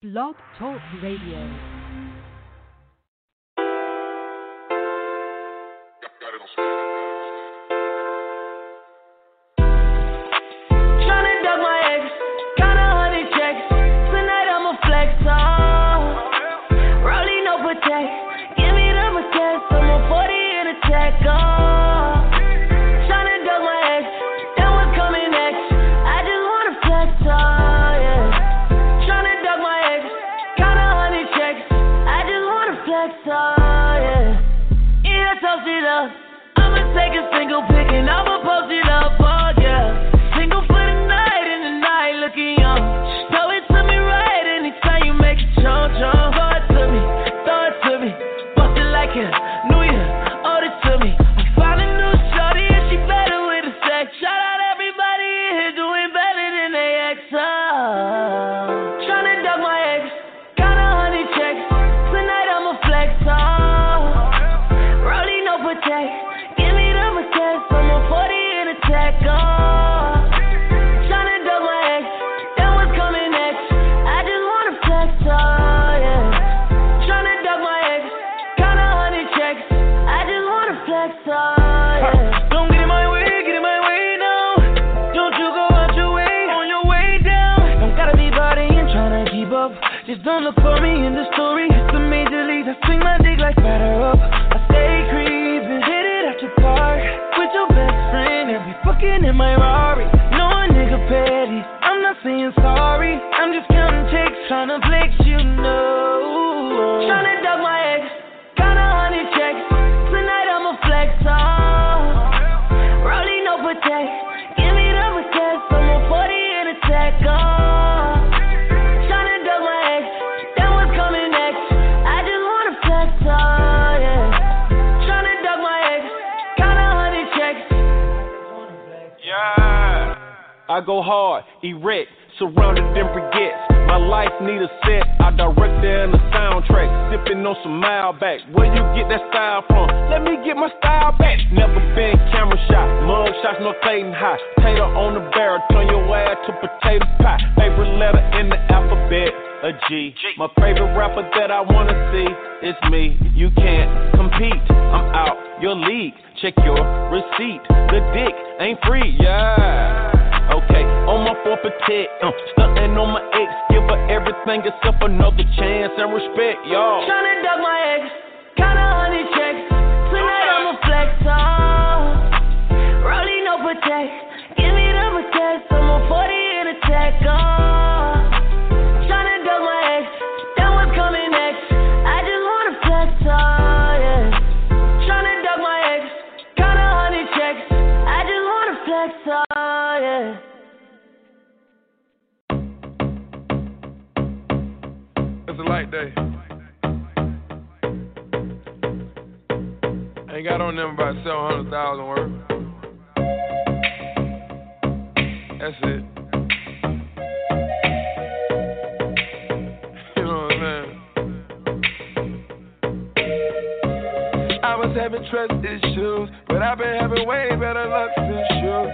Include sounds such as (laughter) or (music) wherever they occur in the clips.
Blog Talk Radio. Tryna don't look for me in the story. It's the major leagues. I swing my dick like batter up. I stay creeping, hit it at your park with your best friend and we fucking in my Rari. No a nigga petty. I'm not saying sorry. I'm just counting checks, trying to flex, I go hard, erect, surrounded in briquettes. My life need a set, I direct it in the soundtrack. Sipping on some Mile Back. Where you get that style from? Let me get my style back. Never been camera shot, mug shots, no Clayton high. Tater on the barrel, turn your ass to potato pie. Favorite letter in the alphabet, a G. My favorite rapper that I wanna see is me. You can't compete, I'm out your league. Check your receipt. The dick ain't free, yeah. Okay, on my forfeit, uh, stunting on my ex, give her everything except another chance and respect, y'all. Tryna duck my ex, count a hundred checks. Tonight I'ma flex off. Rolling no protect, give me the protect. I'm a 40 in a tech. Oh. It's light day. Ain't got on them about 700,000 worth. That's it. You know what I'm saying? I was having trust issues, but I've been having way better luck since you.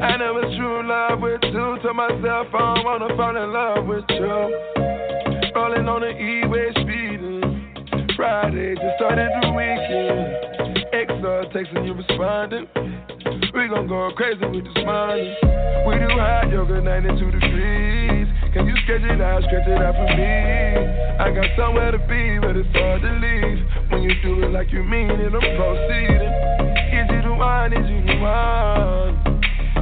I never true love with you. Told myself I don't wanna fall in love with you. On the E-way speeding. Uh, Friday just started the weekend. XR texting you responding. We gon' go crazy with this money. We do hot yoga 92 degrees. Can you stretch it out, stretch it out for me? I got somewhere to be, but it's hard to leave. When you do it like you mean it, I'm proceeding. Is you the one? Is you the one?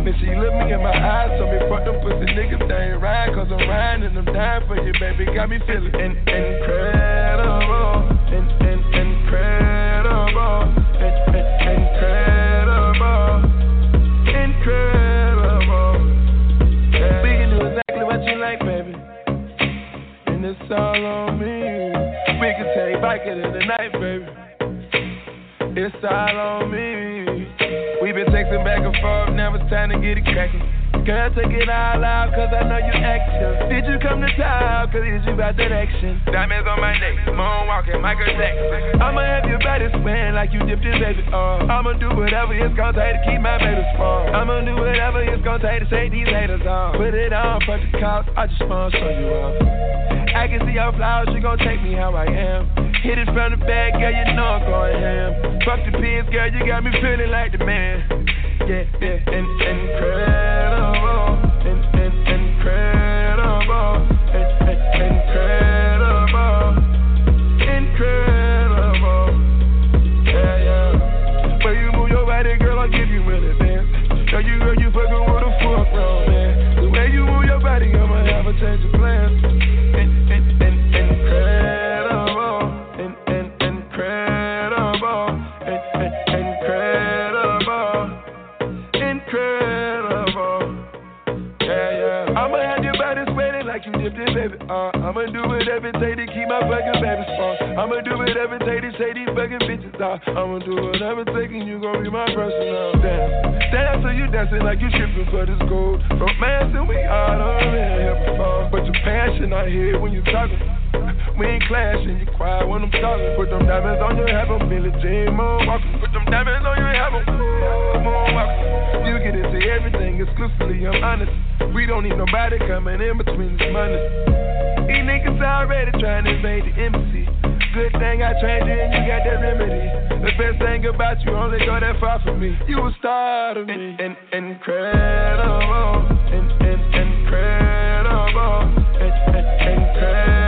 Then she looked me in my eyes, told me fuck them pussy niggas, they ain't right, cause I'm riding and I'm dying for you, baby. Got me feeling in- incredible, in- in- incredible, in- in- incredible, incredible. Yeah. We can do exactly what you like, baby. And it's all on me. We can take biking in the night, baby. It's all on me. We been texting back and forth, time to get it cracking. Girl, take it all out, cause I know you action. Did you come to town, cause it's you about that action? Diamonds on my neck, moonwalking, Michael Jackson. I'ma have your body swaying like you dipped in baby oil. I'ma do whatever it's gonna take to keep my baby strong. I'ma do whatever it's gonna take to take these haters off. Put it on for the cops, I just wanna show you off. I can see your flowers, she gon' take me how I am. Hit it from the back, girl, you know I'm going ham. Fuck the pins, girl, you got me feeling like the man. Yeah, yeah, and incredible, like you baby. Uh, I'ma do whatever it take to keep my fucking baby strong. I'ma do whatever it take to say these fucking bitches off. I'ma do whatever it take and you gon' be my personal dance. Dance so you dancing like you tripping for this gold. Romancing we all done here before. But your passion I hear when you talking. We ain't clashing, you quiet when I'm talking. Put them diamonds on your head, I'm Billie Jean moonwalking. Put them diamonds on your head, I'm moonwalking. You get into everything exclusively, I'm honest. We don't need nobody coming in between this money. These niggas already trying to invade the embassy. Good thing I trained you and you got that remedy. The best thing about you only go that far from me. You a star to me. In, in, incredible. In, in, incredible. In, in, incredible.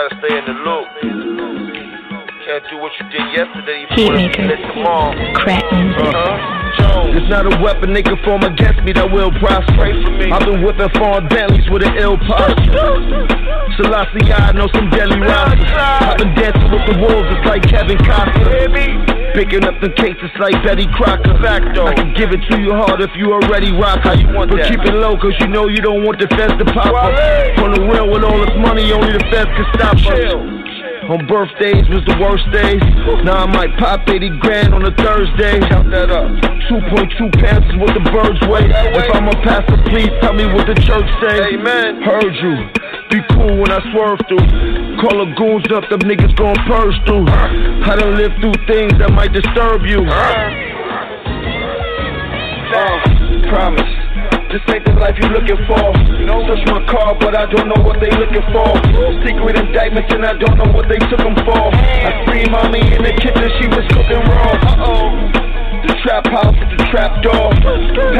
Gotta stay in the loop. Can't do what you did yesterday. You put it Heatmaker. tomorrow. Crack music. Uh-huh. Jones. It's not a weapon they can form against me that will prosper. For me. I've been whipping foreign Bentleys with an ill posture. Selassie, I know some deadly rosters. I've been dancing with the wolves, it's like Kevin Costner. Picking up the cases like Betty Crocker. I can give it to you hard if you already rock. How you want but that? keep it low, cause you know you don't want the feds to pop up. On the real with all this money, only the feds can stop us. On birthdays was the worst days. Now I might pop 80 grand on a Thursday. Count that up. 2.2 pounds is what the birds weigh. If I'm a pastor, please tell me what the church say. Amen. Heard you. Be cool when I swerve through. Call the goons up, them niggas gon' purge through. I done lived through things that might disturb you. Uh, promise. This ain't the life you looking for. Search my car, but I don't know what they looking for. Secret indictments, and I don't know what they took them for. I free mommy in the kitchen, she was cooking raw. The trap house with the trap door.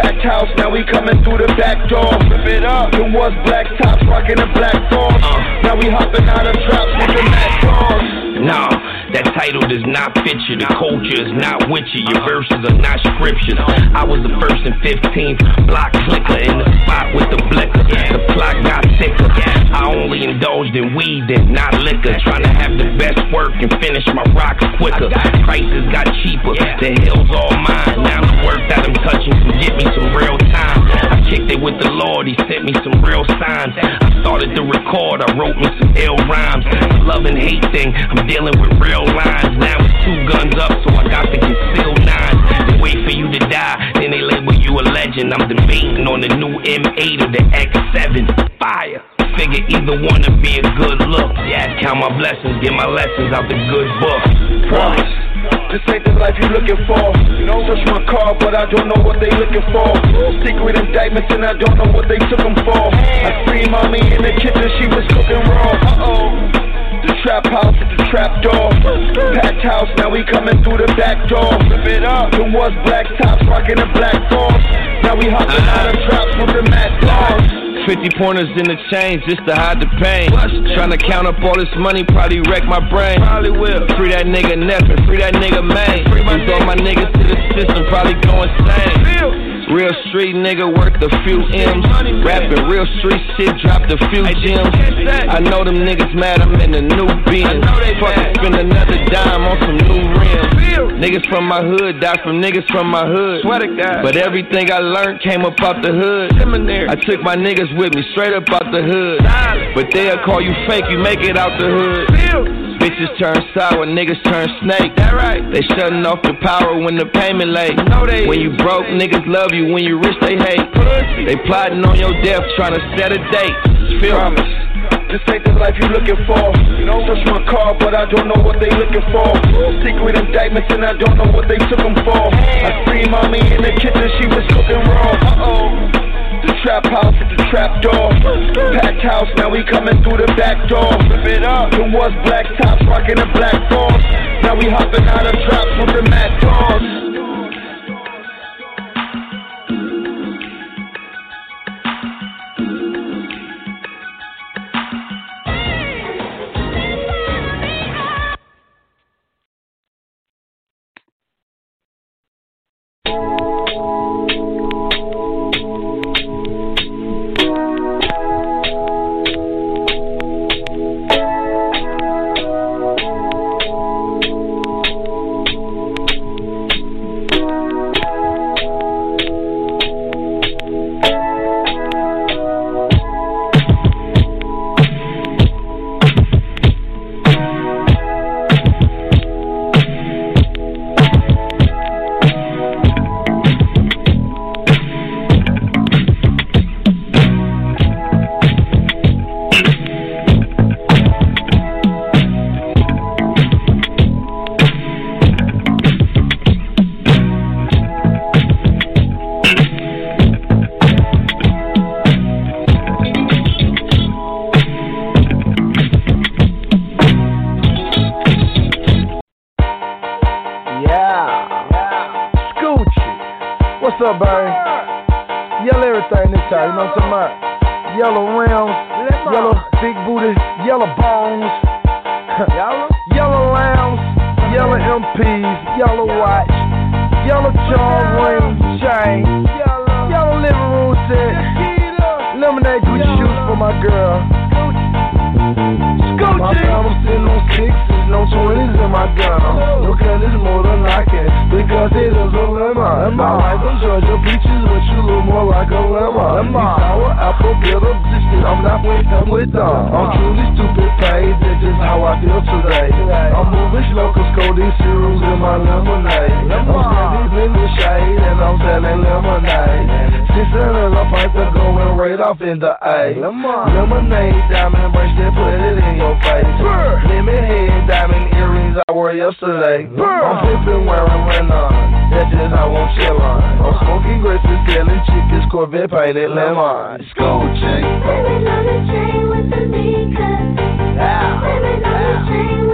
Packed house, now we coming through the back door. Flip it up. It was black tops, rocking a black force. Uh. Now we hopping out of traps with the dogs. Nah, that title does not fit you. The culture is not with you. Your verses are not scriptures. I was the first and 15th block clicker in the spot with the blicker. The plot got thicker. I only indulged in weed and not liquor. Trying to have the best work and finish my rocks quicker. Prices got cheaper. The hill's all mine. Now the work that I'm touching can get me some real time. I kicked it with the Lord. He sent me some real signs. I started to record. I wrote me some ill rhymes. Love and hate thing. I'm dealing with real lines. Now it's two guns up, so I got the concealed nine. They wait for you to die, then they label you a legend. I'm debating on the new M8 or the X7. Fire. Figure either one to be a good look. Yeah, count my blessings, get my lessons out the good book. Promise. This ain't the life you looking for. Search my car, but I don't know what they looking for. Secret indictments, and I don't know what they took them for. I free mommy in the kitchen, she was cooking raw. Uh-oh. The trap house with the trap door. Packed house, now we coming through the back door. Flip it up. It was black tops, rocking a black force. Now we hopping out of traps with the mad dogs. 50 pointers in the chains just to hide the pain. Trying to count up all this money, probably wreck my brain. Probably will. Free that nigga Neff and free that nigga Main. Free my all my niggas to the system, probably go insane. Real street nigga worth a few M's. Rapping real street shit, dropped a few gems. I know them niggas mad, I'm in the new Benz. Fucking spend another dime on some new rims. Niggas from my hood die from niggas from my hood. But everything I learned came up out the hood. I took my niggas with me straight up out the hood. But they'll call you fake, you make it out the hood. Bitches turn sour, niggas turn snake. That right. They shutting off the power when the payment late. No, they when you broke, niggas love you. When you rich, they hate. Pussy. They plotting on your death, trying to set a date. Feel Promise. This ain't the life you looking for. You know, search my car, but I don't know what they looking for. Secret indictments, and I don't know what they took them for. I free mommy in the kitchen, she was cooking raw. Uh oh. The trap house at the trap door. Packed house, now we coming through the back door. Flip it up. It was black tops, rocking the black force. Now we hopping out of traps with the wine lemonade. She said a little pipe to go and right off in the eye. Lemonade, diamond brush, then put it in your face. Lemon head, diamond earrings I wore yesterday. I'm flipping wearing Renaissance. That's just how I'm chillin'. I'm smoking graces, selling chickens, Corvette painted lemon. School chick. Lemon on the chain with the V cut. Lemon on the chain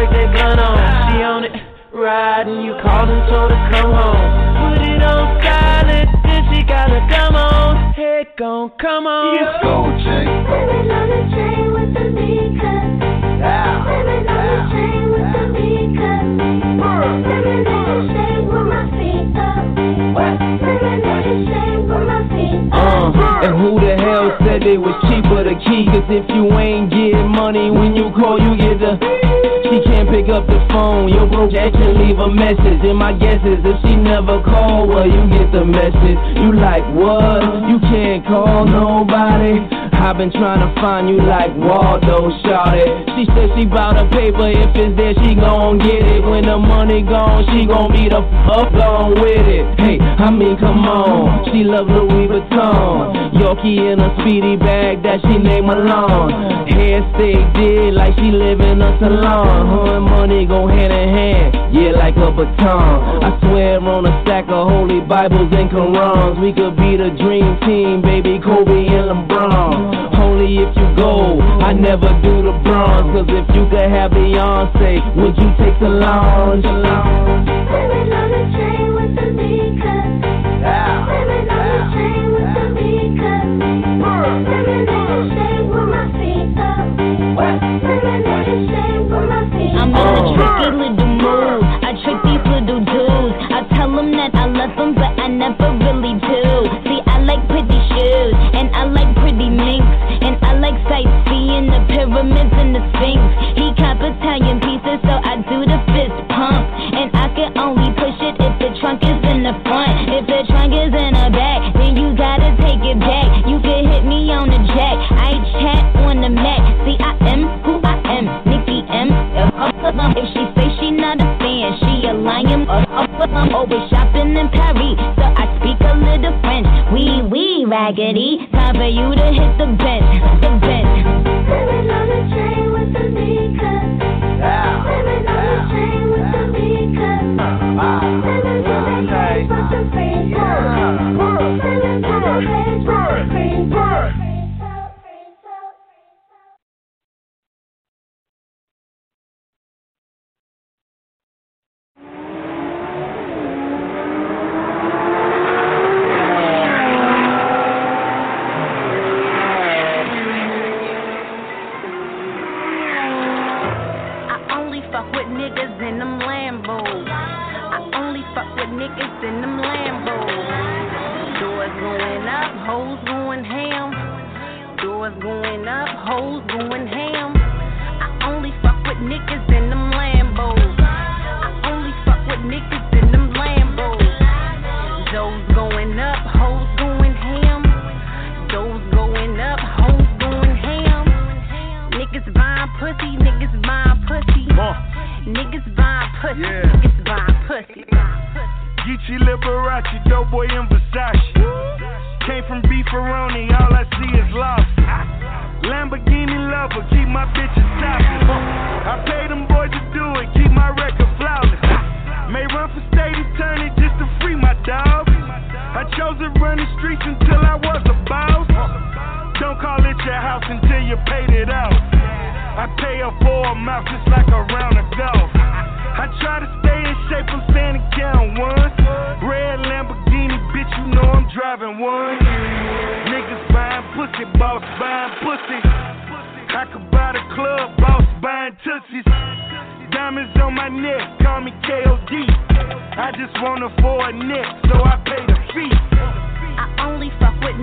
break they blunt on. She on it, riding. You called and told her come home. Put it on silent, then she gotta come on. Head gon' come on. Yeah. Gold chain. Women on the train with the V cut. Yeah. Women on the train with the V cut. Women in the shade with my feet up. Women in the shade with my feet up. And who the hell said it was cheaper to key? Cause if you ain't getting money when you call, you get the. She can't pick up the phone. Your broke ass can leave a message. And my guess is if she never call, well, you get the message. You like what? You can't call nobody. I've been trying to find you like Waldo, shout it. She said she bout a paper, if it's there, she gon' get it. When the money gone, she gon' be the fuck gone with it. Hey, I mean, come on. She love Louis Vuitton. Yorkie in a speedy bag that she named Malone. Hair stay did like she live in a salon. Her and money go hand in hand, yeah, like a baton. I swear on a stack of holy Bibles and Qurans. We could be the dream team, baby, Kobe and LeBron. Only if you go, I never do the bronze. Cause if you could have Beyonce, would you take the lounge? Living on the train with the Living on the train with the Living in the shade with my feet up. Living in the shade with my feet I'm in a tricky little mood. I trick these little dudes. I tell them that I love them, but I never really do. Pyramids and the Sphinx. He cop Italian pieces, so I do the fist pump, and I can only push it if the trunk is in the front. If the trunk is in the back, then you gotta take it back. You can hit me on the jack. I chat on the Mac. See, I am who I am. Nikki M. If she say she not a fan, she a lion. Always shopping in Paris, so I speak a little French. We, wee raggedy, time for you to hit the bench, the bench. Living on the train with the Living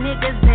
niggas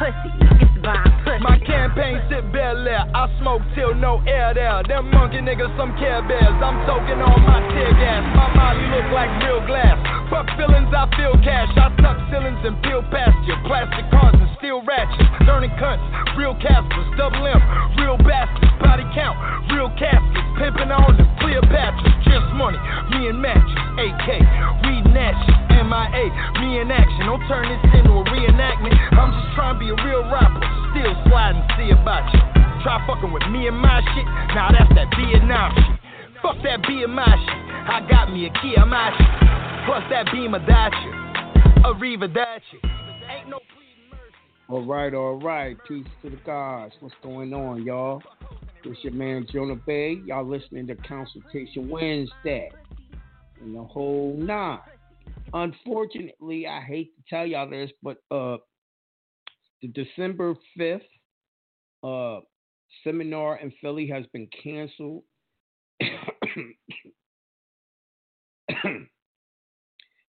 pussy, niggas buying pussy. My campaign sit Air, I smoke till no air there. Them monkey niggas some care bears. I'm soaking on my tear gas. My molly look like real glass. Fuck feelings, I feel cash. I tuck ceilings and peel pasture. Plastic cars and steel ratchets. Turning cunts, real Caspers, double M, real bastards. Body count, real caskets. Pimping on the Cleopatra. Just money, me and matches. AK, we natchez. MIA, me in action. Don't turn this into a reenactment. I'm just trying to be a real rapper. Still sliding, see about you. Try fucking with me and my shit. Now nah, that's that Vietnam shit. Fuck that BMI shit. I got me a Kia Mashi. Plus that Beamer Dacia. Arrivederci. Ain't no All right, all right. Peace to the gods. What's going on, y'all? It's your man Jonah Bey. Y'all listening to Consultation Wednesday. And the whole nine. Unfortunately, I hate to tell y'all this, but uh the December 5th uh seminar in Philly has been canceled. (coughs)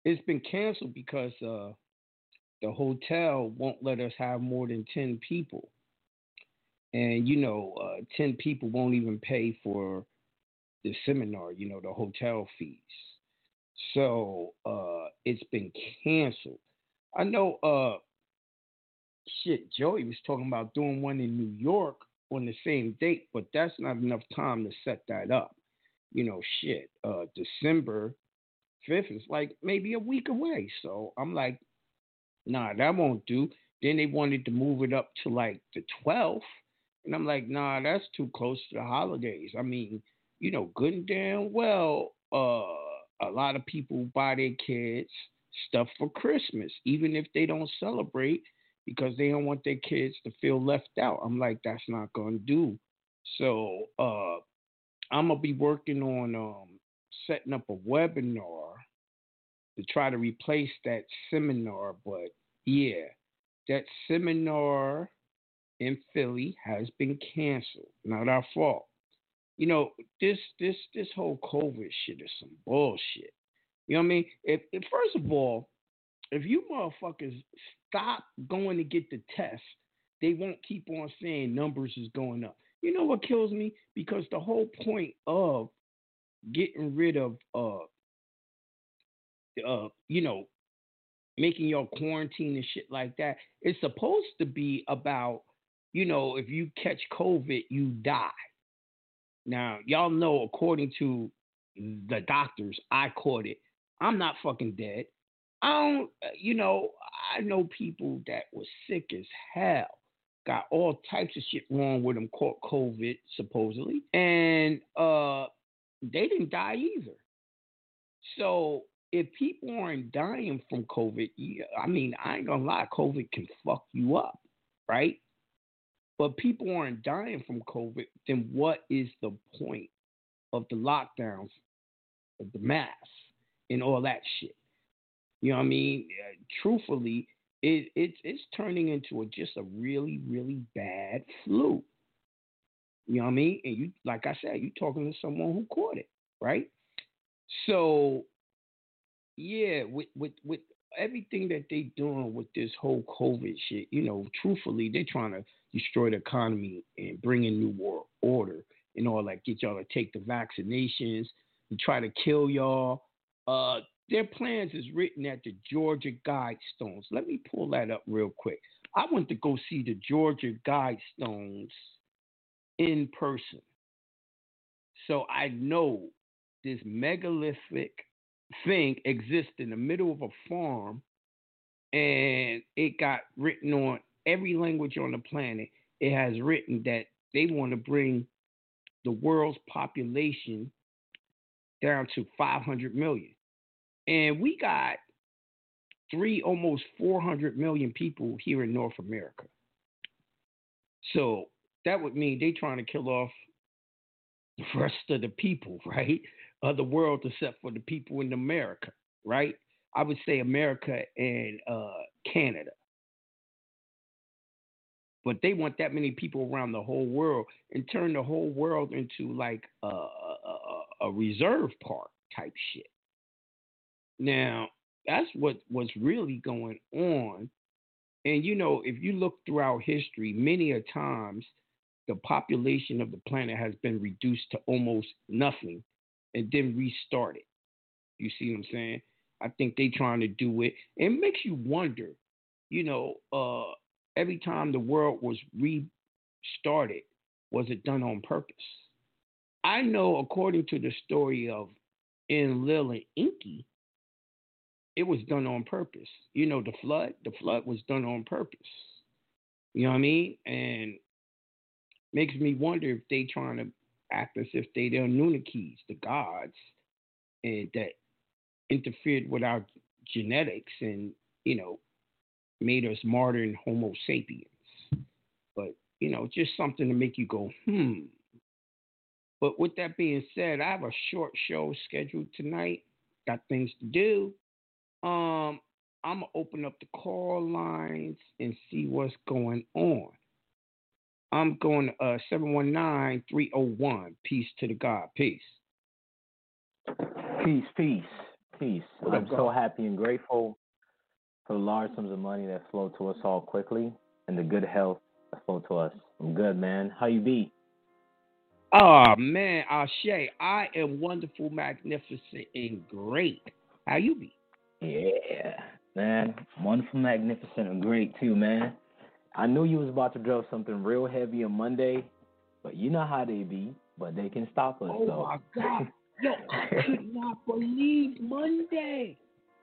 it's been canceled because uh, the hotel won't let us have more than 10 people. And, you know, uh, 10 people won't even pay for the seminar, you know, the hotel fees. So uh, it's been canceled. I know, uh, shit, Joey was talking about doing one in New York on the same date, but that's not enough time to set that up. You know, shit, uh, December 5th is like maybe a week away. So I'm like, nah, that won't do. Then they wanted to move it up to like the 12th. And I'm like, nah, that's too close to the holidays. I mean, you know, good and damn well, uh, a lot of people buy their kids stuff for Christmas, even if they don't celebrate because they don't want their kids to feel left out. I'm like, that's not gonna do. So uh, I'm gonna be working on um, setting up a webinar to try to replace that seminar. But yeah, that seminar in Philly has been canceled. Not our fault. You know, this this this whole COVID shit is some bullshit. You know what I mean? If, if first of all, if you motherfuckers stop going to get the test, they won't keep on saying numbers is going up. You know what kills me? Because the whole point of getting rid of uh uh you know making your quarantine and shit like that it's supposed to be about you know if you catch covid you die now y'all know according to the doctors i caught it i'm not fucking dead i don't uh, you know i know people that was sick as hell got all types of shit wrong with them caught covid supposedly and uh they didn't die either. So if people aren't dying from COVID, I mean, I ain't gonna lie, COVID can fuck you up, right? But people aren't dying from COVID, then what is the point of the lockdowns, of the masks, and all that shit? You know what I mean? Uh, truthfully, it, it's it's turning into a, just a really really bad flu. You know what I mean? And you, like I said, you're talking to someone who caught it, right? So, yeah, with with with everything that they doing with this whole COVID shit, you know, truthfully, they're trying to destroy the economy and bring in new world order and all that. Get y'all to take the vaccinations and try to kill y'all. Uh, their plans is written at the Georgia Guidestones. Let me pull that up real quick. I went to go see the Georgia Guidestones in person. So I know this megalithic thing exists in the middle of a farm and it got written on every language on the planet. It has written that they want to bring the world's population down to 500 million. And we got three, almost 400 million people here in North America. So that would mean they're trying to kill off the rest of the people, (laughs) right? Of the world except for the people in America, right? I would say America and uh, Canada. but they want that many people around the whole world and turn the whole world into like a, a, a reserve park type shit. Now, that's what was really going on. And you know, if you look throughout history, many a times the population of the planet has been reduced to almost nothing and then restart it. You see what I'm saying? I think they trying to do it. It makes you wonder, you know, uh, every time the world was restarted, was it done on purpose? I know, according to the story of Enlil and Enki, it was done on purpose. You know, the flood, the flood was done on purpose. You know what I mean? And makes me wonder if they trying to act as if they the Anunnakis, the gods, and that interfered with our genetics and you know made us modern Homo sapiens. But you know, just something to make you go, hmm. But with that being said, I have a short show scheduled tonight. Got things to do. Um, I'm gonna open up the call lines and see what's going on. I'm going uh 719-301. Peace to the God. Peace. Peace, peace, peace. What I'm so God? happy and grateful for the large sums of money that flow to us all quickly and the good health that flow to us. I'm good, man. How you be? Oh man, Ashe, I am wonderful, magnificent, and great. How you be? Yeah, man. Wonderful, magnificent, and great too, man. I knew you was about to drop something real heavy on Monday, but you know how they be. But they can stop us. Oh though. my God. Yo, I (laughs) could not believe Monday.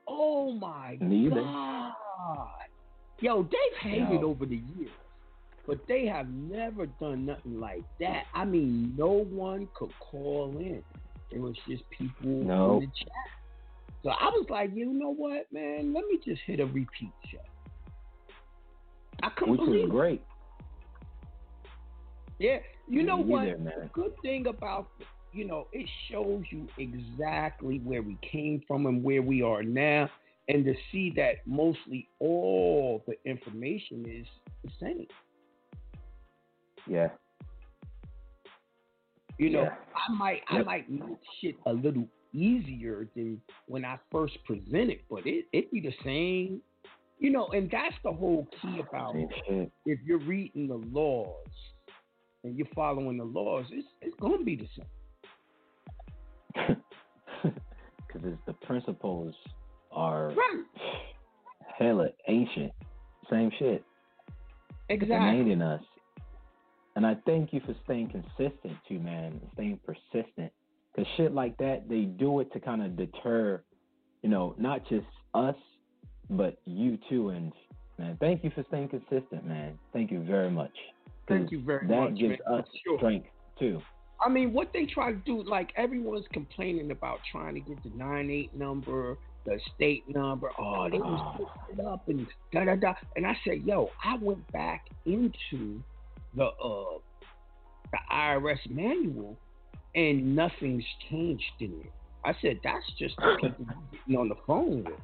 Oh my Neither. God. Yo, they've hated Yo. over the years, but they have never done nothing like that. I mean, no one could call in. It was just people No. in the chat. So I was like, you know what, man? Let me just hit a repeat show. I couldn't Which believe is great. Yeah, you know what? man. The good thing about you know it shows you exactly where we came from and where we are now, and to see that mostly all the information is the same. Yeah. You know, Yeah. I might I might make shit a little easier than when I first presented, but it it be the same. You know, and that's the whole key about it. if you're reading the laws and you're following the laws, it's it's gonna be the same. (laughs) Because the principles are Right. hella ancient. Same shit. Exactly. In us. And I thank you for staying consistent too, man, staying persistent. Because shit like that, they do it to kind of deter, you know, not just us, but you too. And man, thank you for staying consistent, man. Thank you very much. Thank you very that much, That gives man. us Sure. strength too. I mean, what they try to do, like everyone's complaining about trying to get the nine eight number, the state number. Oh, they was Oh. putting it up and da da da. And I said, yo, I went back into the uh the IRS manual, and nothing's changed in it. I said, that's just the people on the phone with,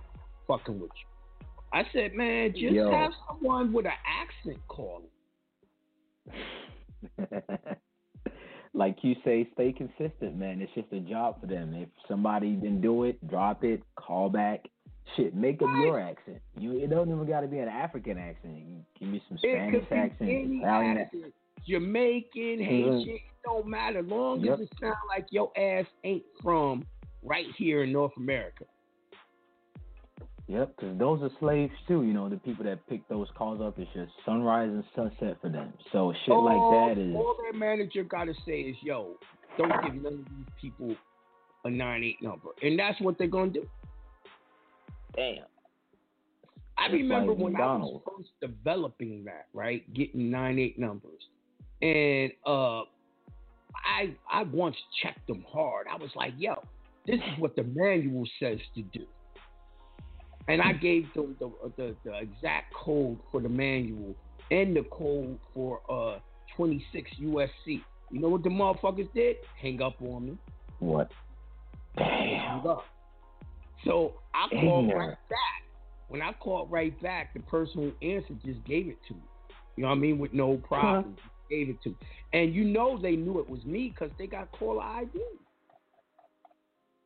fucking with you. I said, man, just Yo. have someone with an accent call. (laughs) like you say, stay consistent, man. It's just a job for them. If somebody didn't do it, drop it, call back. Shit, make up your accent. You it don't even got to be an African accent. You give me some Spanish accent, Italian accent. Jamaican, Mhm. Haitian, it don't matter. Long Yep. as it sound like your ass ain't from right here in North America. Yep, because those are slaves too. You know, the people that pick those calls up, it's just sunrise and sunset for them. So shit all, like that is all their manager gotta say is, yo, don't give none of these people a nine eight number. And that's what they're gonna do. damn. I Just remember like when McDonald's. I was first developing that, right? Getting nine eight numbers. And uh I I once checked them hard. I was like, yo, this is what the manual says to do. And I gave them the, the, the exact code for the manual and the code for uh 26 USC. You know what the motherfuckers did? Hang up on me. What? Hang up. So I called right back. When I called right back, the person who answered just gave it to me. You know what I mean? With no problem. Gave it to me. And you know they knew it was me because they got caller ID.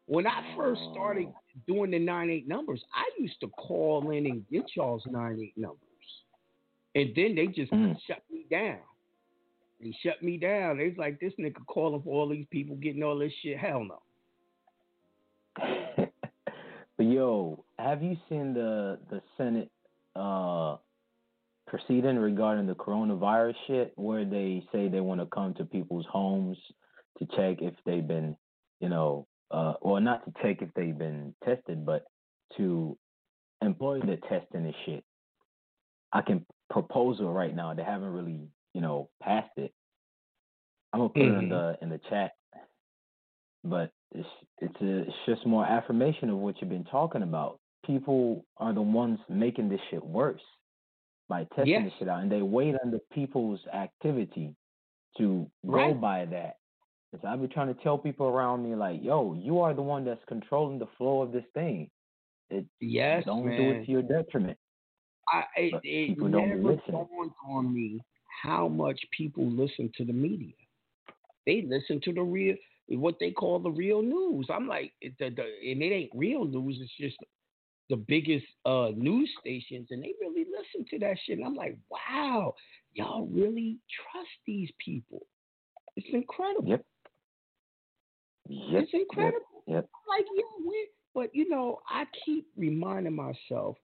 When I first started doing the 98 numbers, I used to call in and get y'all's 98 numbers. And then they just shut me down. They shut me down. They was like, this nigga calling for all these people getting all this shit. Hell no. (laughs) But yo, have you seen the the Senate uh proceeding regarding the coronavirus shit where they say they want to come to people's homes to check if they've been, you know, uh well not to take if they've been tested, but to employ the testing and shit. I can propose it right now. They haven't really, you know, passed it. I'm gonna put it in Mhm. the in the chat. But it's it's a, it's just more affirmation of what you've been talking about. People are the ones making this shit worse by testing Yes. this shit out, and they wait on the people's activity to go by that. Because I've been trying to tell people around me, like, yo, you are the one that's controlling the flow of this thing. It Yes, don't do it to your detriment. I, it, it people don't never listen. dawned on me how much people listen to the media. They listen to the real, what they call the real news. I'm like, the, the, and it ain't real news. It's just the biggest uh, news stations, and they really listen to that shit. And I'm like, wow, y'all really trust these people. It's incredible. Yep. Yep. It's incredible. Yep. Yep. Like, yeah, we, but you know, I keep reminding myself,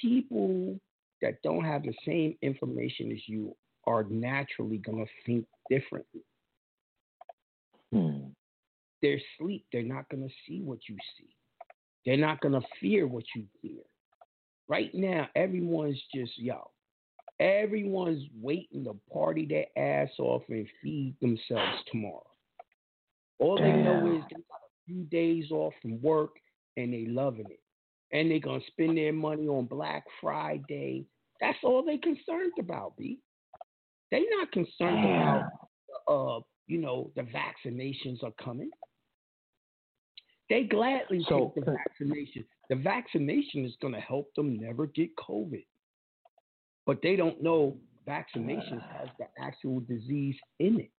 people that don't have the same information as you are naturally gonna think differently. Hmm. They're asleep. They're not gonna see what you see. They're not gonna fear what you fear. Right now, everyone's just yo. Everyone's waiting to party their ass off and feed themselves tomorrow. All they know is they got a few days off from work and they loving it. And they gonna spend their money on Black Friday. That's all they concerned about, B. They not concerned about uh, you know, the vaccinations are coming. They gladly So- take the vaccination. The vaccination is going to help them never get COVID. But they don't know vaccinations has the actual disease in it.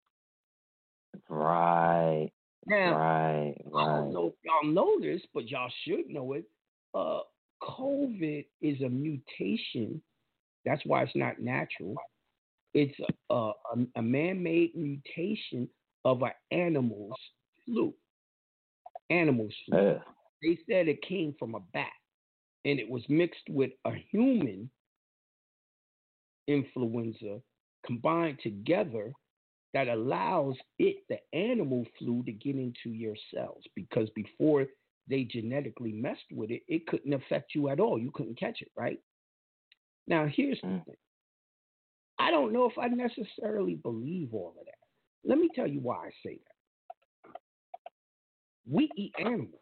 Right. Now, right. I don't know if y'all know this, but y'all should know it. Uh, COVID is a mutation. That's why it's not natural. It's a, a, a man-made mutation of an animal's flu. Animal's flu. Ugh. They said it came from a bat, and it was mixed with a human influenza combined together that allows it, the animal flu, to get into your cells because before they genetically messed with it, it couldn't affect you at all. You couldn't catch it, right? Now, here's the mm. thing I don't know if I necessarily believe all of that. Let me tell you why I say that. We eat animals.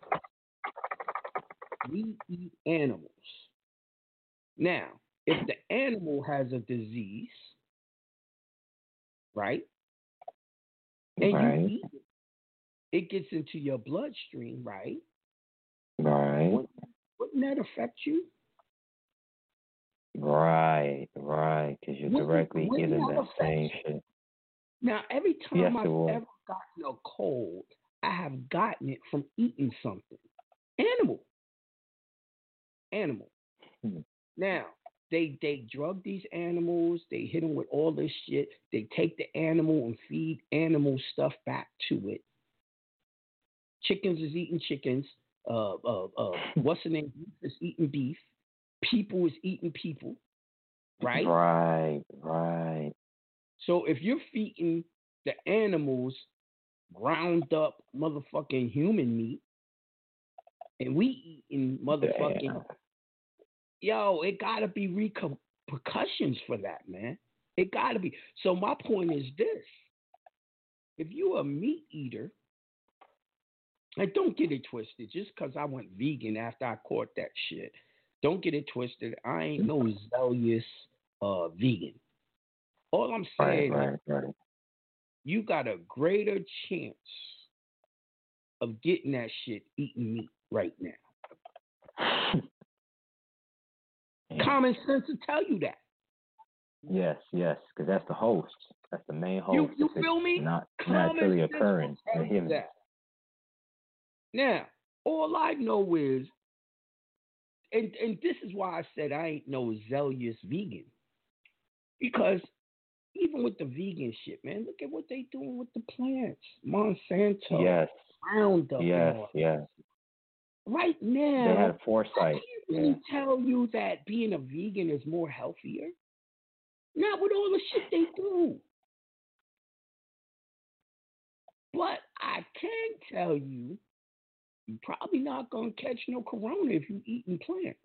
We eat animals. Now, if the animal has a disease, right? And Right. you eat it, it gets into your bloodstream, right? Right. Wouldn't that affect you? Right. Right. Because you're Wouldn't- directly wouldn't getting that that same you? shit. Now, every time Yes, I've ever gotten a cold, I have gotten it from eating something. Animal. Animal. Hmm. Now, they they drug these animals, they hit them with all this shit, they take the animal and feed animal stuff back to it. Chickens is eating chickens. Uh, uh, uh, what's the name? Beef is eating beef. People is eating people. Right? Right. Right. So if you're feeding the animals ground up motherfucking human meat, and we eating motherfucking Damn. Yo, it gotta be repercussions for that, man. It gotta be. So my point is this: if you a meat eater, and don't get it twisted, just because I went vegan after I caught that shit, don't get it twisted. I ain't no (laughs) zealous uh, vegan. All I'm saying is Right. Right. you got a greater chance of getting that shit eating meat right now. Common sense will tell you that. Yes, yes, because that's the host. That's the main host. You, you it's feel me? Not naturally occurring in him. that. Now, all I know is, and and this is why I said I ain't no zealous vegan, because even with the vegan shit, man, look at what they doing with the plants, Monsanto, Yes, Roundup, yes, yes. Right now, They had foresight. Yeah. tell you that being a vegan is more healthier. Not with all the shit they do. But I can tell you, you're probably not gonna catch no corona if you eating plants.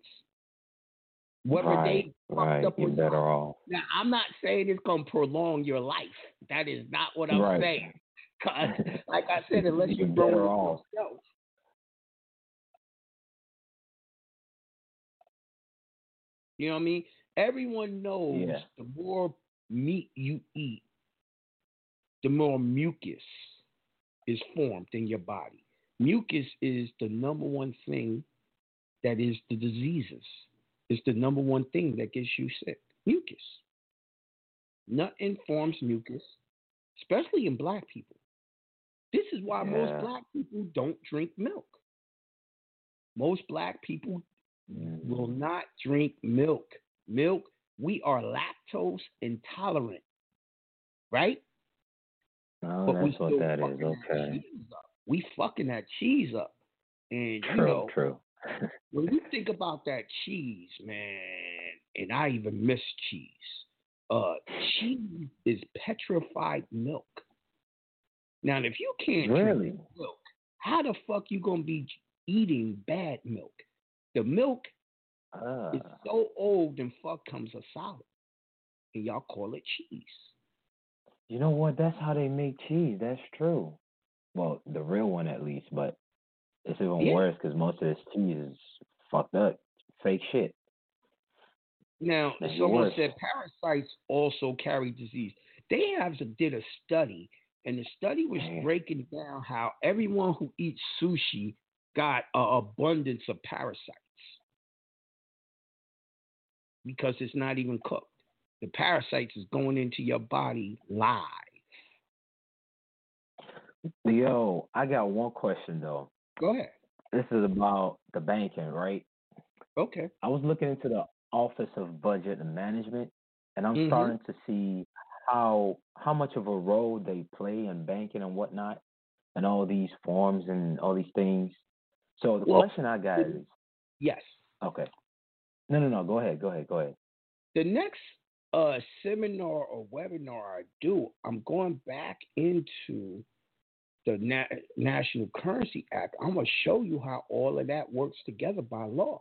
Whether right, they right. fucked up or better off. Now, I'm not saying it's gonna prolong your life. That is not what I'm Right. saying. 'Cause, (laughs) like I said, unless You're growing better it off. yourself. You know what I mean? Everyone knows Yeah. the more meat you eat, the more mucus is formed in your body. Mucus is the number one thing that is the diseases. It's the number one thing that gets you sick. Mucus. Nothing forms mucus, especially in black people. This is why Yeah. most black people don't drink milk. Most black people will not drink milk. Milk, we are lactose intolerant, right? Oh, but we that's what that is. fucking that Okay. We fucking that cheese up. And you True, know, true. (laughs) when you think about that cheese, man, and I even miss cheese. Uh, cheese is petrified milk. Now, if you can't Really? drink milk, how the fuck you gonna be eating bad milk? The milk Ah. is so old and fuck comes a solid, and y'all call it cheese. You know what? That's how they make cheese. That's true. Well, the real one at least, but it's even Yeah. worse because most of this cheese is fucked up, fake shit. Now, it someone worse. said parasites also carry disease. They have did a study, and the study was Damn. breaking down how everyone who eats sushi got an abundance of parasites because it's not even cooked. The parasites is going into your body live. Yo, I got one question though. Go ahead. This is about the banking, right? Okay. I was looking into the Office of Budget and Management, and I'm Mhm. starting to see how how much of a role they play in banking and whatnot, and all these forms and all these things. So the Well, question I got is, Yes. okay, no, no, no, go ahead, go ahead, go ahead. The next uh, seminar or webinar I do, I'm going back into the Na- National Currency Act. I'm going to show you how all of that works together by law.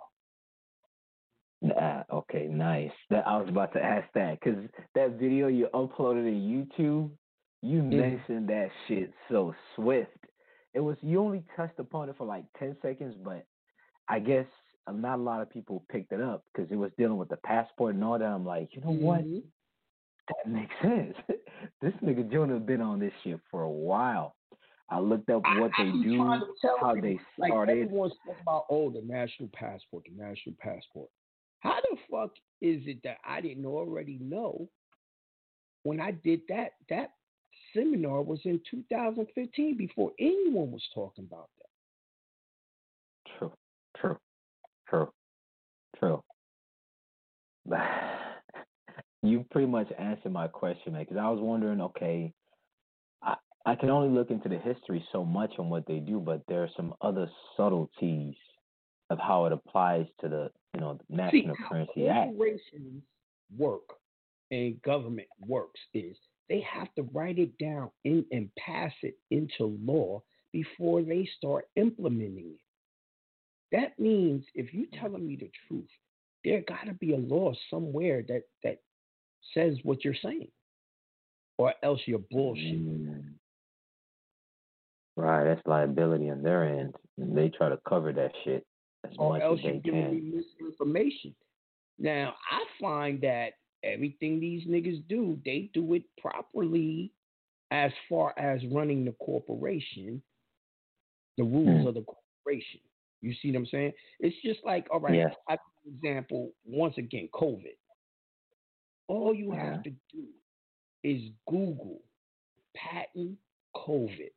Ah, okay, nice. That I was about to ask that because that video you uploaded in YouTube, you Mhm. mentioned that shit so swift. It was you only touched upon it for like ten seconds, but I guess not a lot of people picked it up because it was dealing with the passport and all that. I'm like, you know what? Mhm. That (laughs) makes sense. this nigga Jonah been on this shit for a while. I looked up what I they do, trying to tell how they like started. everyone's talking about, oh, the national passport, the national passport. How the fuck is it that I didn't already know when I did that? That seminar was in 2015 before anyone was talking about that. True, true, true, true. (sighs) you pretty much answered my question, man. Because I was wondering, okay, I I can only look into the history so much on what they do, but there are some other subtleties of how it applies to the you know the See, National how Currency Act. corporations work and government works is they have to write it down in, and pass it into law before they start implementing it. That means if you're telling me the truth, there got to be a law somewhere that that says what you're saying, or else you're bullshit. Mm. Right, that's liability on their end, and they try to cover that shit as or much else as you're they giving can. me misinformation. Now, I find that everything these niggas do, they do it properly as far as running the corporation, the rules Hmm. of the corporation. You see what I'm saying? It's just like, all right. I give an example, once again, COVID. All you Yeah. have to do is Google patent COVID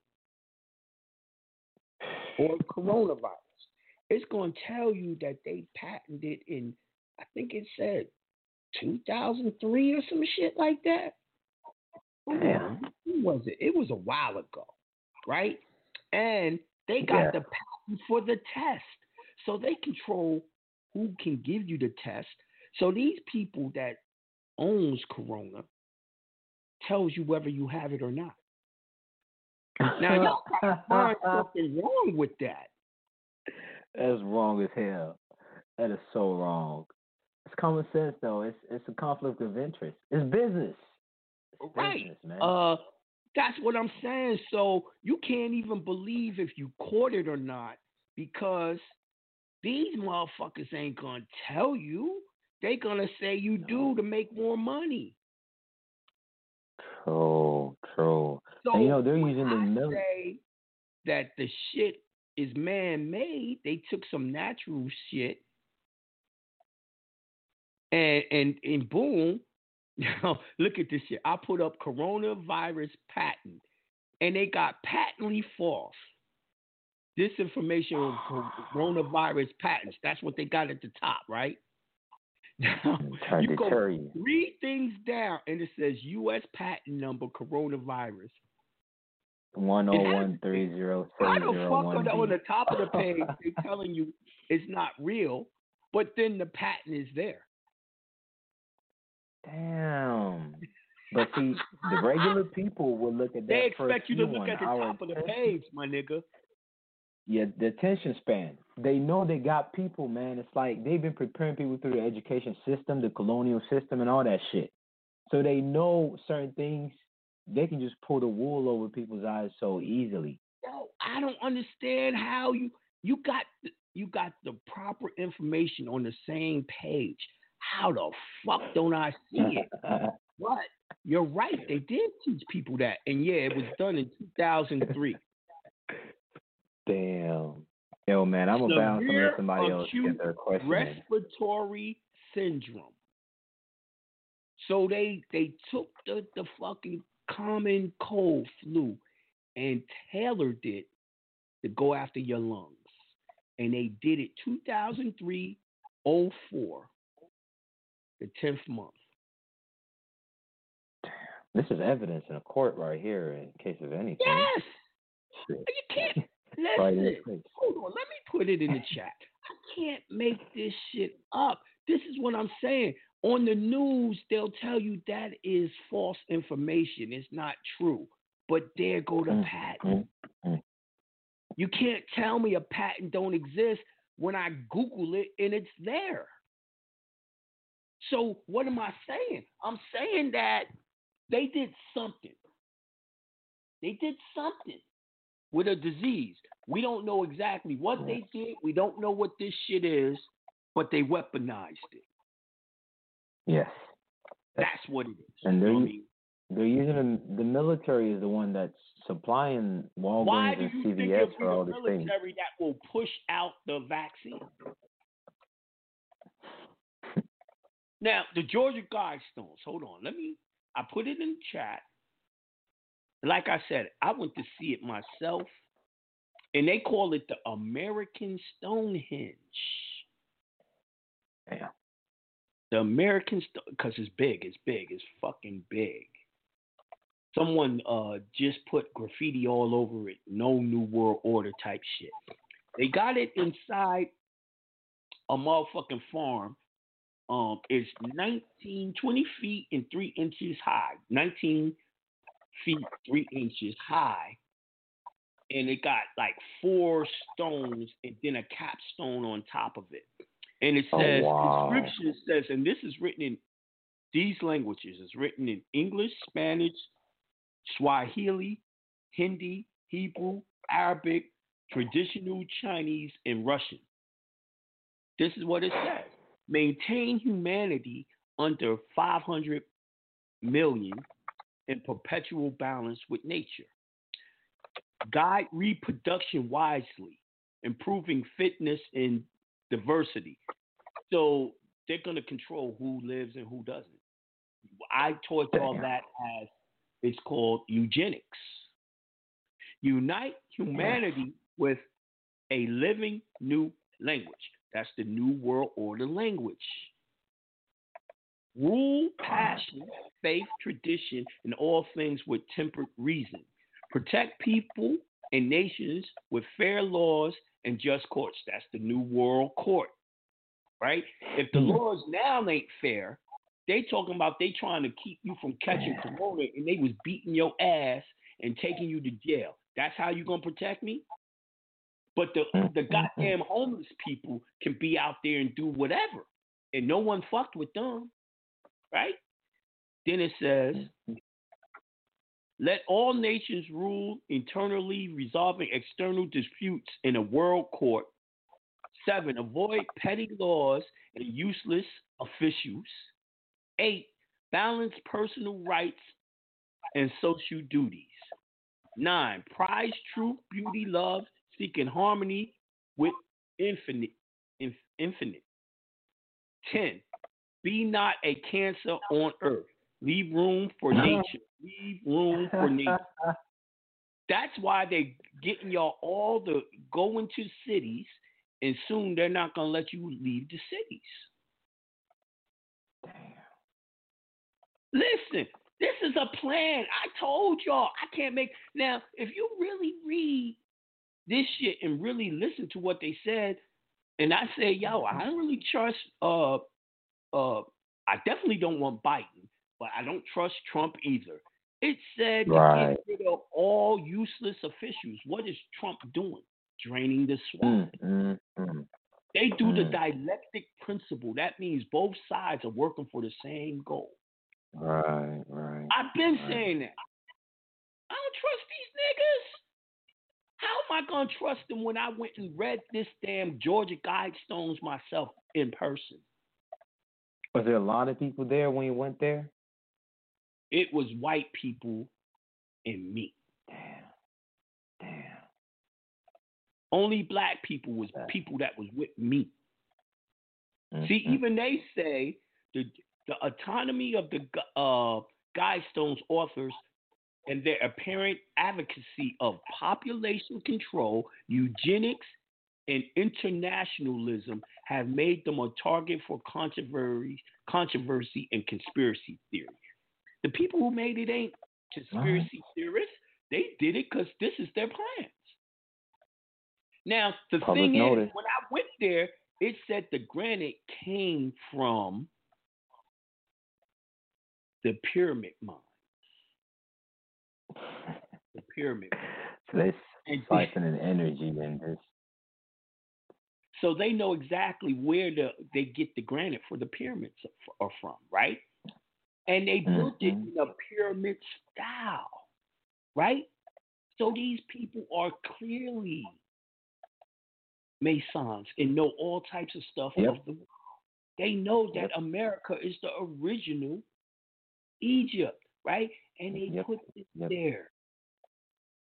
or coronavirus. It's going to tell you that they patented in, I think it said 2003 or some shit like that. Yeah. When was it? It was a while ago, right? And they got Yeah. the patent for the test. So they control who can give you the test. So these people that owns Corona tells you whether you have it or not. Now (laughs) y'all gotta find something wrong with that. That's wrong as hell. That is so wrong. It's common sense though. It's it's a conflict of interest. It's business. It's Right. business, man. Uh that's what I'm saying. So you can't even believe if you caught it or not because these motherfuckers ain't gonna tell you. They gonna say you do to make more money. True, true. So and you know they're using the say that the shit is man made. They took some natural shit and and and boom. (laughs) Now look at this shit. I put up coronavirus patent and they got patently false. This information on coronavirus patents. That's what they got at the top, right? (laughs) Now you go you. three things down and it says U.S. patent number coronavirus. One oh one three zero Why the fuck one on the, on the top of the page (laughs) They're telling you it's not real, but then the patent is there? Damn. But see, the regular (laughs) people will look at that They expect you to look at the top of the page, my nigga. Yeah, the attention span. They know they got people, man. It's like they've been preparing people through the education system, the colonial system, and all that shit. So they know certain things. They can just pull the wool over people's eyes so easily. Yo, I don't understand how you you got the, you got the proper information on the same page. How the fuck don't I see it? (laughs) But you're right. They did teach people that, and yeah, it was done in 2003. Damn. Yo, man, I'm gonna bounce let somebody else get their question. respiratory syndrome. So they they took the, the fucking common cold flu and tailored it to go after your lungs. And they did it 2003 04, the 10th month. This is evidence in a court right here in case of anything. Yes! Shit. You can't (laughs) listen. Hold on, let me put it in the chat. I can't make this shit up. This is what I'm saying. On the news, they'll tell you that is false information. It's not true. But there go the Mm, patent. mm, mm. You can't tell me a patent don't exist when I Google it and it's there. So what am I saying? I'm saying that they did something. They did something with a disease. We don't know exactly what they did. We don't know what this shit is, but they weaponized it. Yes. That's what it is. And they're know what I mean? they're using them, the military is the one that's supplying Walgreens Why do and you think CVS it'll be for all the these things. military that will push out the vaccine? Now, the Georgia Guidestones, hold on. Let me, I put it in the chat. Like I said, I went to see it myself, and they call it the American Stonehenge. Yeah. The American, because it's big, it's big, it's fucking big. Someone uh just put graffiti all over it. No New World Order type shit. They got it inside a motherfucking farm. Um, it's 19, 20 feet and three inches high. 19 feet, three inches high. And it got like four stones and then a capstone on top of it. And it Oh, says, wow. description says, and this is written in these languages. It's written in English, Spanish, Swahili, Hindi, Hebrew, Arabic, traditional Chinese, and Russian. This is what it says. Maintain humanity under 500 million in perpetual balance with nature. Guide reproduction wisely, improving fitness and diversity. So they're going to control who lives and who doesn't. I taught y'all that as it's called eugenics. Unite humanity with a living new language. That's the New World Order language. Rule passion, faith, tradition, and all things with temperate reason. Protect people and nations with fair laws and just courts. That's the New World Court. Right? If the mm-hmm. laws now ain't fair, they talking about they trying to keep you from catching corona and they was beating your ass and taking you to jail. That's how you gonna protect me? But the mm, the mm, mm. goddamn homeless people can be out there and do whatever, and no one fucked with them, right? Then it says, "Let all nations rule internally, resolving external disputes in a world court." Seven, avoid petty laws and useless officials. Eight, balance personal rights and social duties. Nine, prize truth, beauty, love, seeking harmony with infinite. inf- infinite. Ten, be not a cancer on earth. Leave room for (laughs) nature. Leave room for nature. That's why they're getting y'all all the going to cities, and soon they're not gonna let you leave the cities. Damn. Listen, this is a plan. I told y'all I can't make now. If you really read this shit and really listen to what they said, and I say, yo, I don't really trust. Uh, uh, I definitely don't want Biden, but I don't trust Trump either. It said to Right. get rid of all useless officials. What is Trump doing? Draining the swamp. Mm, mm, mm. They do the Mm. dialectic principle. That means both sides are working for the same goal. Right, right. I've been right. saying that. I don't trust these niggas. How am I gonna trust them when I went and read this damn Georgia Guidestones myself in person? Was there a lot of people there when you went there? It was white people and me. Damn. Damn. Only black people was people that was with me. See, Mhm. even they say the the autonomy of the uh, Guidestones authors and their apparent advocacy of population control, eugenics, and internationalism have made them a target for controversy, controversy and conspiracy theory. The people who made it ain't conspiracy uh-huh. theorists. They did it because this is their plans. Now, the Public thing notice. is, when I went there, it said the granite came from the pyramid mines. The pyramid. So they And siphoning energy and this. so they know exactly where the, they get the granite for the pyramids are from, right? And they built it mm-hmm. in a pyramid style, right? So these people are clearly Masons and know all types of stuff Yep. of the world. They know that America is the original Egypt, right? And they Yep. put it Yep. there.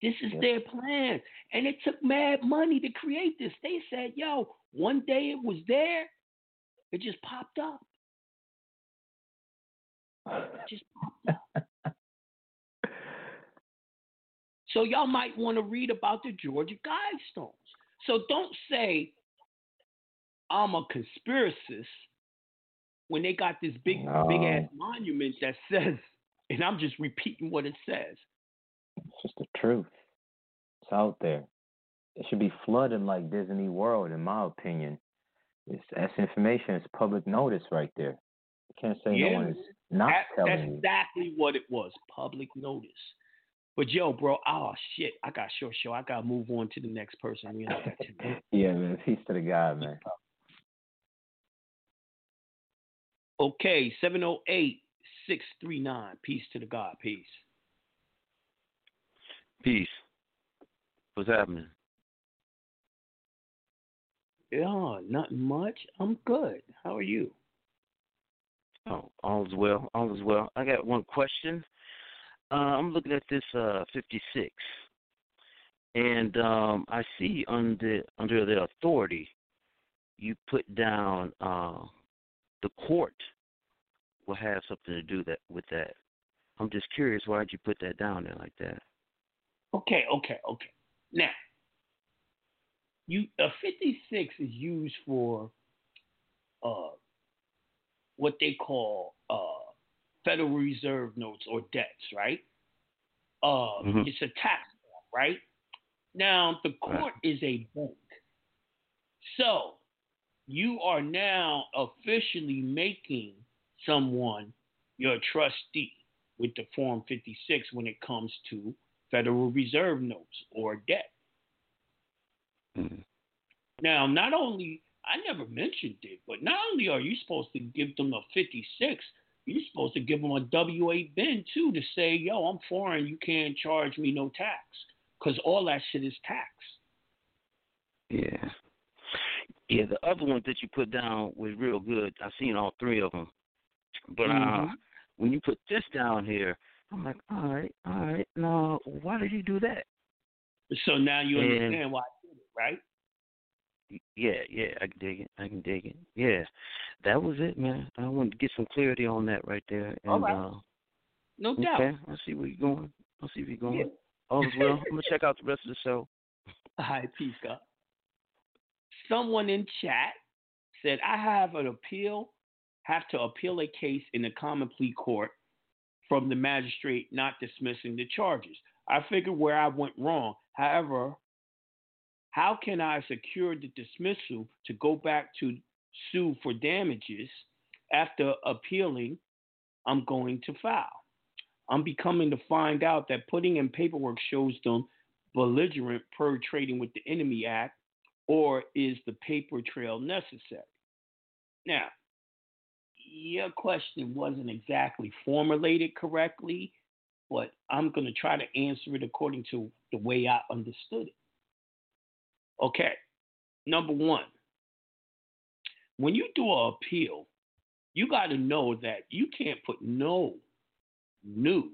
This is Yep. their plan. And it took mad money to create this. They said, yo, one day it was there, it just popped up. It just popped up. So y'all might want to read about the Georgia Guidestones. So don't say I'm a conspiracist when they got this big big ass monument that says, and I'm just repeating what it says. It's just the truth. It's out there. It should be flooded like Disney World, in my opinion. It's that's information. It's public notice right there. You can't say Yeah, no one is not That- that's telling you. exactly what it was. Public notice. But yo, bro, oh shit, I got short show. I gotta move on to the next person. We only got 10 minutes. (laughs) Yeah, man. Peace to the guy, man. Okay, 708 639. Peace to the God. Peace. Peace. What's happening? Yeah, not much. I'm good. How are you? Oh, all is well. All is well. I got one question. Uh, I'm looking at this uh, 56, and um, I see under under the authority, you put down uh, the court will have something to do that with that. I'm just curious. Why'd you put that down there like that? Okay, okay, okay. Now, you a 56 is used for uh, what they call uh, Federal Reserve notes or debts, right? Uh, Mhm. It's a tax form, right? Now, the court is a bank. So, you are now officially making someone your trustee with the Form 56 when it comes to Federal Reserve notes or debt. Mhm. Now, not only, I never mentioned it, but not only are you supposed to give them a 56, you're supposed to give them a W-8BEN too to say, yo, I'm foreign, you can't charge me no tax. Because all that shit is tax. Yeah. Yeah, the other ones that you put down was real good. I've seen all three of them. But uh, Mhm. when you put this down here, I'm like, all right, all right. Now, why did you do that? So now you And- understand why I did it, right? Yeah, yeah, I can dig it. I can dig it. Yeah, that was it, man. I wanted to get some clarity on that right there. And, All right. Uh, No okay, doubt. I see where you're going. I see where you're going. Yeah. All is well. I'm gonna check out the rest of the show. (laughs) Hi, peace, God. Someone in chat said, I have an appeal, have to appeal a case in the common plea court from the magistrate not dismissing the charges. I figured where I went wrong. However, how can I secure the dismissal to go back to sue for damages after appealing? I'm going to file. I'm becoming to find out that putting in paperwork shows them belligerent per trading with the Enemy Act, or is the paper trail necessary? Now, your question wasn't exactly formulated correctly, but I'm going to try to answer it according to the way I understood it. Okay, number one, when you do an appeal, you got to know that you can't put no new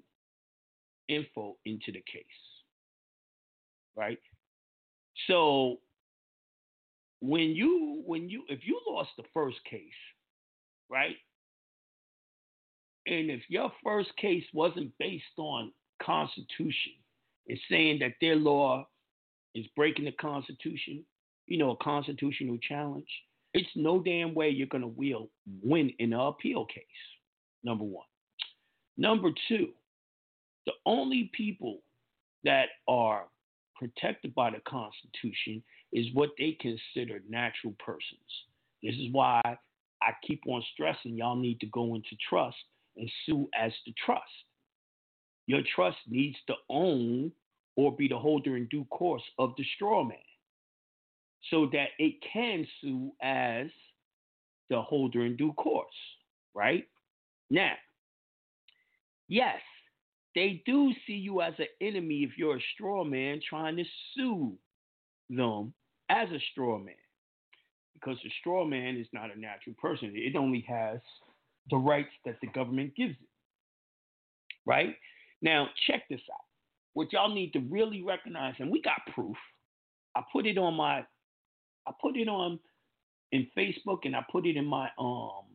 info into the case, right? So when you when you if you lost the first case, right? And if your first case wasn't based on constitution, it's saying that their law is breaking the constitution, you know, a constitutional challenge, it's no damn way you're gonna will win in an appeal case. Number one. Number two, the only people that are protected by the Constitution is what they consider natural persons. This is why I keep on stressing y'all need to go into trust and sue as the trust. Your trust needs to own or be the holder in due course of the straw man so that it can sue as the holder in due course, right? Now, yes, they do see you as an enemy if you're a straw man trying to sue them as a straw man. Because the straw man is not a natural person, it only has the rights that the government gives it. Right? Now, check this out. What y'all need to really recognize, and we got proof. I put it on my, I put it on in Facebook, and I put it in my um,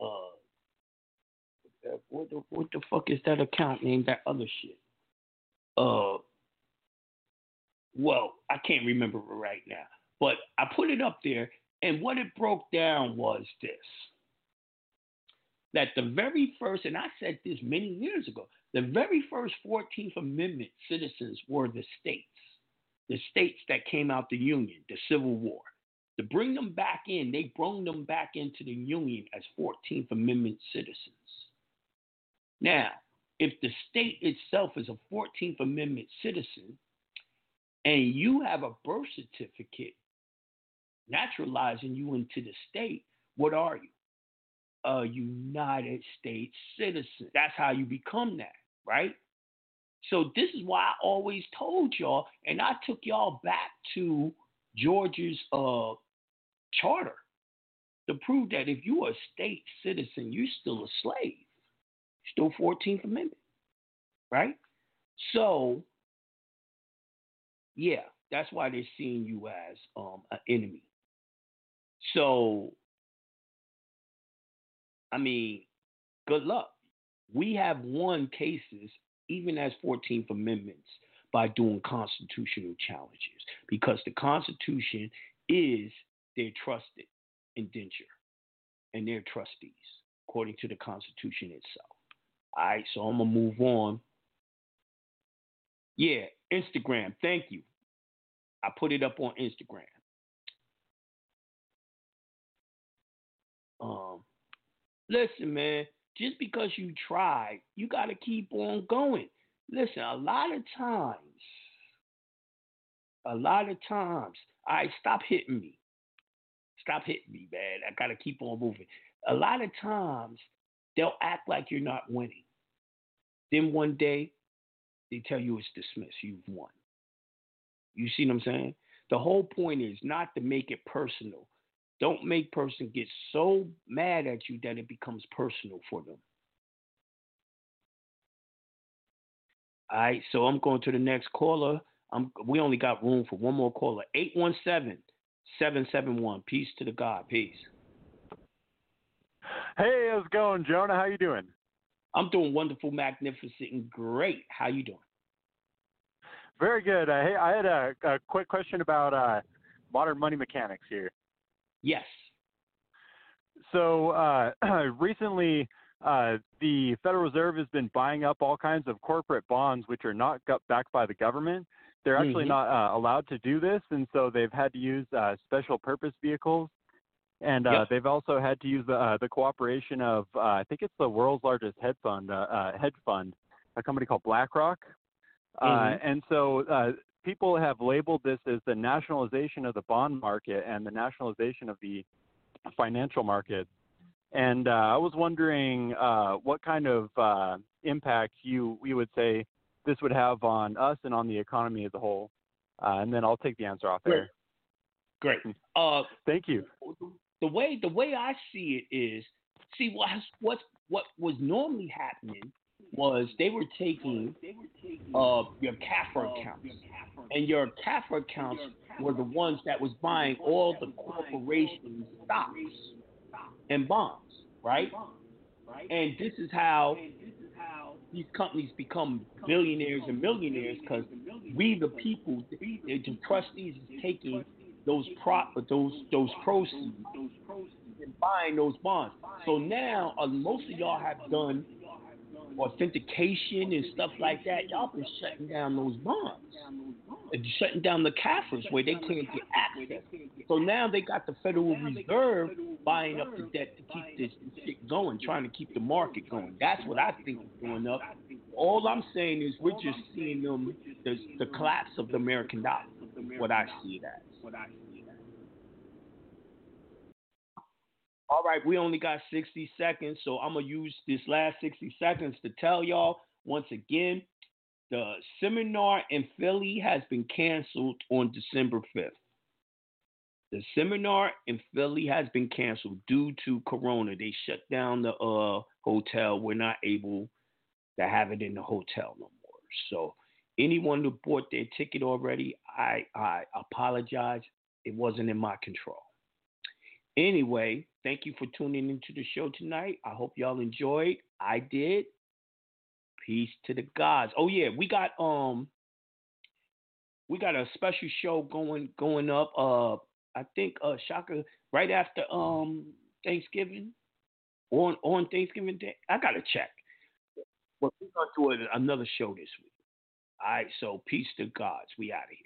uh, what the what the fuck is that account name? That other shit. Uh, well, I can't remember right now, but I put it up there, and what it broke down was this: that the very first, and I said this many years ago, the very first Fourteenth Amendment citizens were the states, the states that came out the Union, the Civil War. To bring them back in, they brought them back into the Union as 14th Amendment citizens. Now, if the state itself is a 14th Amendment citizen and you have a birth certificate naturalizing you into the state, what are you? A United States citizen. That's how you become that, right? So, this is why I always told y'all, and I took y'all back to Georgia's uh, charter to prove that if you are a state citizen, you're still a slave still 14th Amendment, right? So, yeah, that's why they're seeing you as um, an enemy. So, I mean, good luck. We have won cases, even as 14th Amendments, by doing constitutional challenges because the Constitution is their trusted indenture and their trustees, according to the Constitution itself. All right, so I'm going to move on. Yeah, Instagram. Thank you. I put it up on Instagram. Um, listen, man, just because you tried, you got to keep on going. Listen, a lot of times, a lot of times, I right, stop hitting me. Stop hitting me, man. I got to keep on moving. A lot of times, they'll act like you're not winning. Then one day, they tell you it's dismissed. You've won. You see what I'm saying? The whole point is not to make it personal. Don't make person get so mad at you that it becomes personal for them. All right, so I'm going to the next caller. I'm, we only got room for one more caller. 817 771. Peace to the God. Peace. Hey, how's it going, Jonah? How you doing? I'm doing wonderful, magnificent, and great. How you doing? Very good. Uh, hey, I had a, a quick question about uh, modern money mechanics here. Yes. So uh, (clears throat) recently, uh, the Federal Reserve has been buying up all kinds of corporate bonds which are not backed by the government. They're actually mm-hmm. not uh, allowed to do this, and so they've had to use uh, special purpose vehicles. And uh, yep. they've also had to use the, uh, the cooperation of, uh, I think it's the world's largest hedge fund, hedge fund, a company called BlackRock. Mm-hmm. and so people have labeled this as the nationalization of the bond market and the nationalization of the financial market. And uh, I was wondering uh, what kind of uh, impact you we would say this would have on us and on the economy as a whole. Uh, and then I'll take the answer off there. Great. Great. Uh, Thank you. The way the way I see it is, see what what what was normally happening was they were taking uh, your CAFR accounts, and your CAFR accounts were the ones that was buying all the corporation stocks and bonds, right? And this is how these companies become billionaires and millionaires because we, the people, the trustees, is taking those prop, those those proceeds and buying those bonds. So now uh, most of y'all have done authentication and stuff like that, y'all been shutting down those bonds. And shutting down the CAFRs where they can't get access. So now they got the Federal Reserve buying up the debt to keep this shit going, trying to keep the market going. That's what I think is going up. All I'm saying is we're just seeing them the, the collapse of the American dollar. What I see that. What I see. All right, we only got 60 seconds, so I'm to use this last 60 seconds to tell y'all once again the seminar in Philly has been canceled on December 5th. The seminar in Philly has been canceled due to Corona. They shut down the uh, hotel. We're not able to have it in the hotel no more. So, anyone who bought their ticket already, I, I apologize. It wasn't in my control. Anyway, thank you for tuning into the show tonight. I hope y'all enjoyed. I did. Peace to the gods. Oh yeah, we got um we got a special show going going up uh I think uh Shaka right after um Thanksgiving on on Thanksgiving Day. I gotta check. But we're gonna do another show this week. All right, so peace to gods. We out of here.